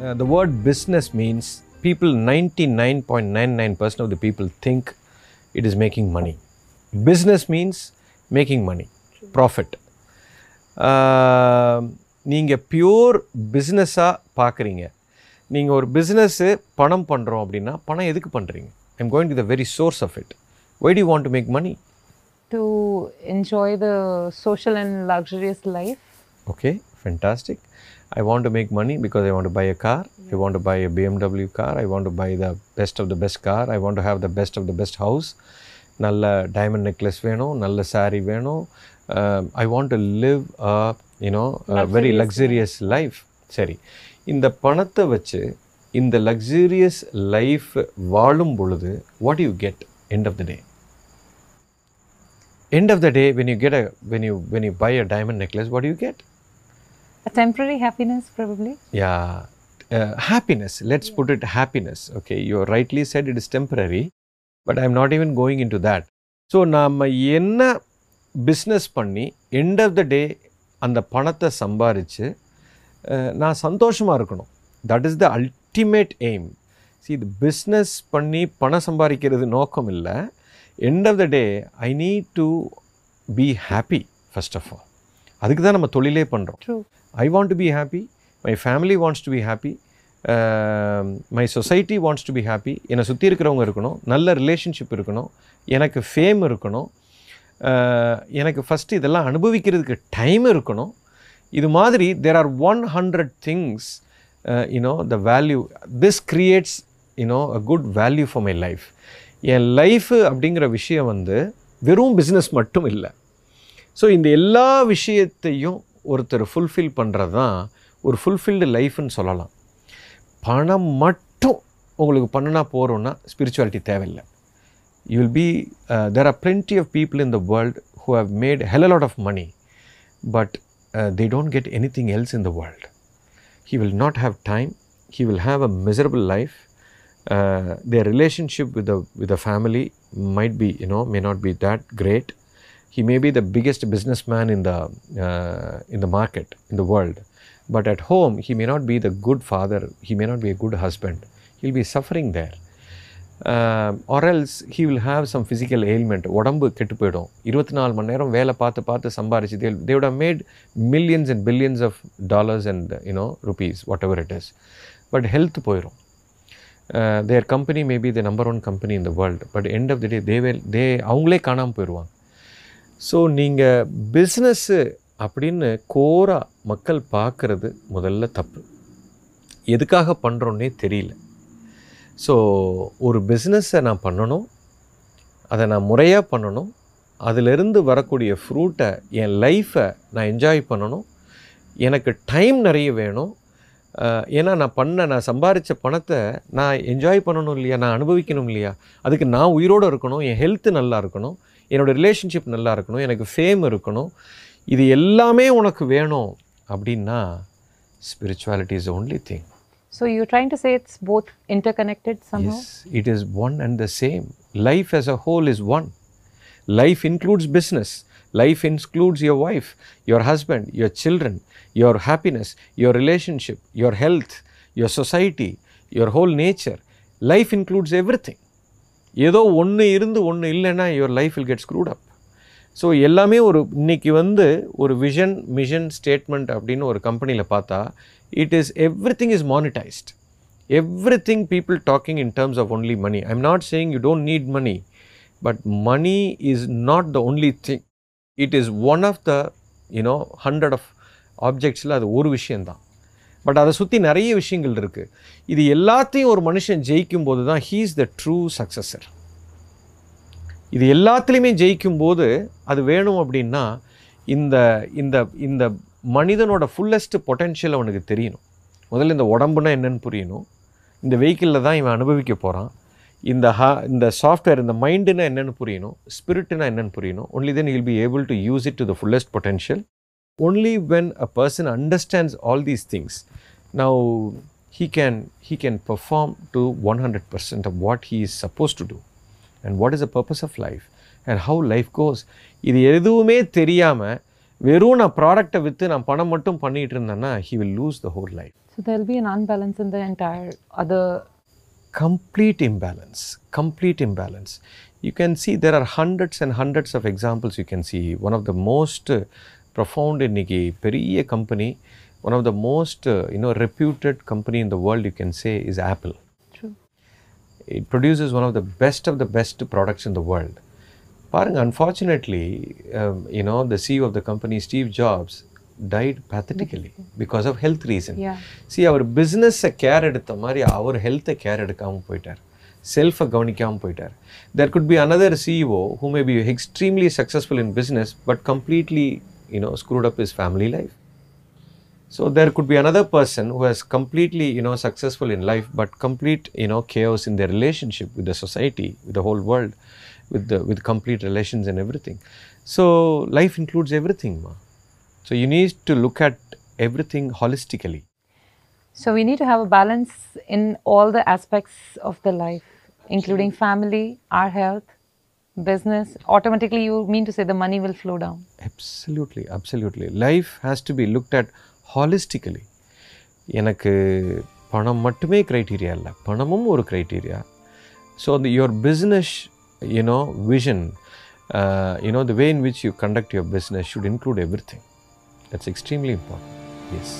uh, the word business means people 99.99% of the people think it is making money. Business means making money, profit. நீங்கள் pure பிஸ்னஸாக பார்க்குறீங்க நீங்கள் ஒரு business பணம் பண்ணுறோம் அப்படின்னா பணம் எதுக்கு பண்ணுறீங்க I'm going to the very source of it why do want to make money To enjoy the social and luxurious life. Okay, fantastic. I want to make money because I want to buy a car. I want to buy a BMW car. I want to buy the best of the best car. I want to have the best of the best house. நல்ல diamond necklace வேணும் நல்ல saree வேணும் I want to live you know very luxurious life சரி இந்த பணத்தை வச்சு இந்த luxurious life வாழும் பொழுது what you get end of the day end of the day when you get a when you when you buy a diamond necklace what do you get A temporary happiness, probably. yeah uh, happiness let's put it happiness okay you rightly said it is temporary but i'm not even going into that so நாம் என்ன business பண்ணி end of the டே அந்த பணத்தை சம்பாரித்து நான் சந்தோஷமாக இருக்கணும் that is the ultimate aim see இது பிஸ்னஸ் பண்ணி பணம் சம்பாதிக்கிறது நோக்கம் இல்லை end of the day I need to be happy first of all அதுக்கு தான் நம்ம தொழிலே பண்ணுறோம். I want to be happy my family wants to be happy my society wants to be happy என்னை சுற்றி இருக்கிறவங்க இருக்கணும். நல்ல ரிலேஷன்ஷிப் இருக்கணும். எனக்கு ஃபேம் இருக்கணும். அஹ், எனக்கு ஃபஸ்ட்டு இதெல்லாம் அனுபவிக்கிறதுக்கு டைம் இருக்கணும். இது மாதிரி there are one hundred things you know the value this creates you know a good value for my life N life அப்படிங்கிற விஷயம் வந்து வெறும் பிஸ்னஸ் மட்டும் இல்லை. ஸோ இந்த எல்லா விஷயத்தையும் ஒருத்தர் ஃபுல்ஃபில் பண்ணுறது தான் ஒரு ஃபுல்ஃபில்டு லைஃப்னு சொல்லலாம் பணம் மட்டும் உங்களுக்கு பண்ணினா போகிறோன்னா ஸ்பிரிச்சுவாலிட்டி தேவையில்லை you will be there are plenty of people in the world who have made hell lot of money but they don't get anything else in the world he will not have time he will have a miserable life their relationship with with the with the family might may not be may great he may be the biggest businessman in the uh, in the market in the world but at home he may not be the good father he may not be a good husband he'll be suffering there uh, or else he will have some physical ailment உடம்பு கெட்டு போயிடும் இருபத்தி நாலு மணி நேரம் வேலை பார்த்து பார்த்து சம்பாரிச்சு they they would have made millions and billions of dollars and you know rupees whatever it is but health போயிடும் uh, their company may be the number one company in the world but end of the day they will they அவங்களே காணாமல் போயிடுவாங்க so நீங்கள் business அப்படின்னு கோராக மக்கள் பார்க்குறது முதல்ல தப்பு. எதுக்காக பண்ணுறோன்னே தெரியல. ஸோ ஒரு பிஸ்னஸை நான் பண்ணணும். அதை நான் முறையாக பண்ணணும். அதிலிருந்து வரக்கூடிய ஃப்ரூட்டை என் லைஃப்பை நான் என்ஜாய் பண்ணணும். எனக்கு டைம் நிறைய வேணும். ஏன்னா நான் பண்ண நான் சம்பாரித்த பணத்தை நான் என்ஜாய் பண்ணணும் இல்லையா? நான் அனுபவிக்கணும் இல்லையா? அதுக்கு நான் உயிரோடு இருக்கணும். என் ஹெல்த்து நல்லா இருக்கணும். என்னோடய ரிலேஷன்ஷிப் நல்லா இருக்கணும் எனக்கு ஃபேம் இருக்கணும் இது எல்லாமே உனக்கு வேணும் அப்படின்னா spirituality is only thing So you're trying to say it's both interconnected somehow? Yes, it is one and the same. Life as a whole is one. Life includes business. Life includes your wife, your husband, your children, your happiness, your relationship, your health, your society, your whole nature. Life includes everything. ஏதோ ஒன்று இருந்து ஒன்று இல்லைன்னா your life will get screwed up so எல்லாமே ஒரு இன்னைக்கு வந்து ஒரு விஷன் மிஷன் ஸ்டேட்மெண்ட் அப்படின்னு ஒரு கம்பெனியில் பார்த்தா it is everything is monetised everything people talking in terms of only money I'm not saying you don't need money but money is not the only thing it is one of the you know hundred of ஆப்ஜெக்ட்ஸில் அது ஒரு விஷயந்தான் but அதை சுற்றி நிறைய விஷயங்கள் இருக்குது இது எல்லாத்தையும் ஒரு மனுஷன் ஜெயிக்கும் போது தான் he is the true successor இது எல்லாத்துலேயுமே ஜெயிக்கும் போது அது வேணும் அப்படின்னா இந்த இந்த இந்த மனிதனோட ஃபுல்லஸ்ட் பொட்டென்ஷியல் அவனுக்கு தெரியணும். முதல்ல இந்த உடம்புனா என்னன்னு புரியணும். இந்த வெஹிக்கிளில் தான் இவன் அனுபவிக்க போகிறான் இந்த ஹா இந்த சாஃப்ட்வேர் இந்த மைண்டுனா என்னென்னு புரியணும். ஸ்பிரிட்னா என்னென்னு புரியணும். Only then will be able to use it to the fullest potential only when a person understands all these things now he can he can perform to 100% of what he is supposed to do and what is the purpose of life and how life goes இது எதுவுமே தெரியாமல் வெறும் நான் ப்ராடக்டை விற்று நான் பணம் மட்டும் பண்ணிட்டு இருந்தேன்னா he will lose the whole life So there'll be an unbalance in the entire other. complete imbalance complete imbalance you can see there are hundreds and hundreds of examples you can see one of the most uh, profound இன்னைக்கு பெரிய company one of the most uh, you know reputed company in the world you can say is apple True. it produces one of the best of the best products in the world பாருங்க unfortunately um, you know the ceo of the company steve jobs died pathetically because of health reason Yeah. சி அவர் பிஸ்னஸை care எடுத்த மாதிரி அவர் ஹெல்த்தை care எடுக்காமல் போயிட்டார் செல்ஃபை கவனிக்காமல் போயிட்டார் there could be another CEO who may be extremely successful in business but completely you know screwed up his family life. So there could be another person who has completely you know successful in life but complete you know chaos in their relationship with the society with the whole world with the with complete relations and everything. So life includes everything ma. So you need to look at everything holistically. So we need to have a balance in all the aspects of the life, including family, our health, business. Automatically, you mean to say the money will flow down. absolutely absolutely life has to be looked at holistically எனக்கு பணம் மட்டுமே criteria இல்லை பணமும் ஒரு criteria so அந்த your business you know vision you know the way in which you conduct your business should include everything that's extremely important yes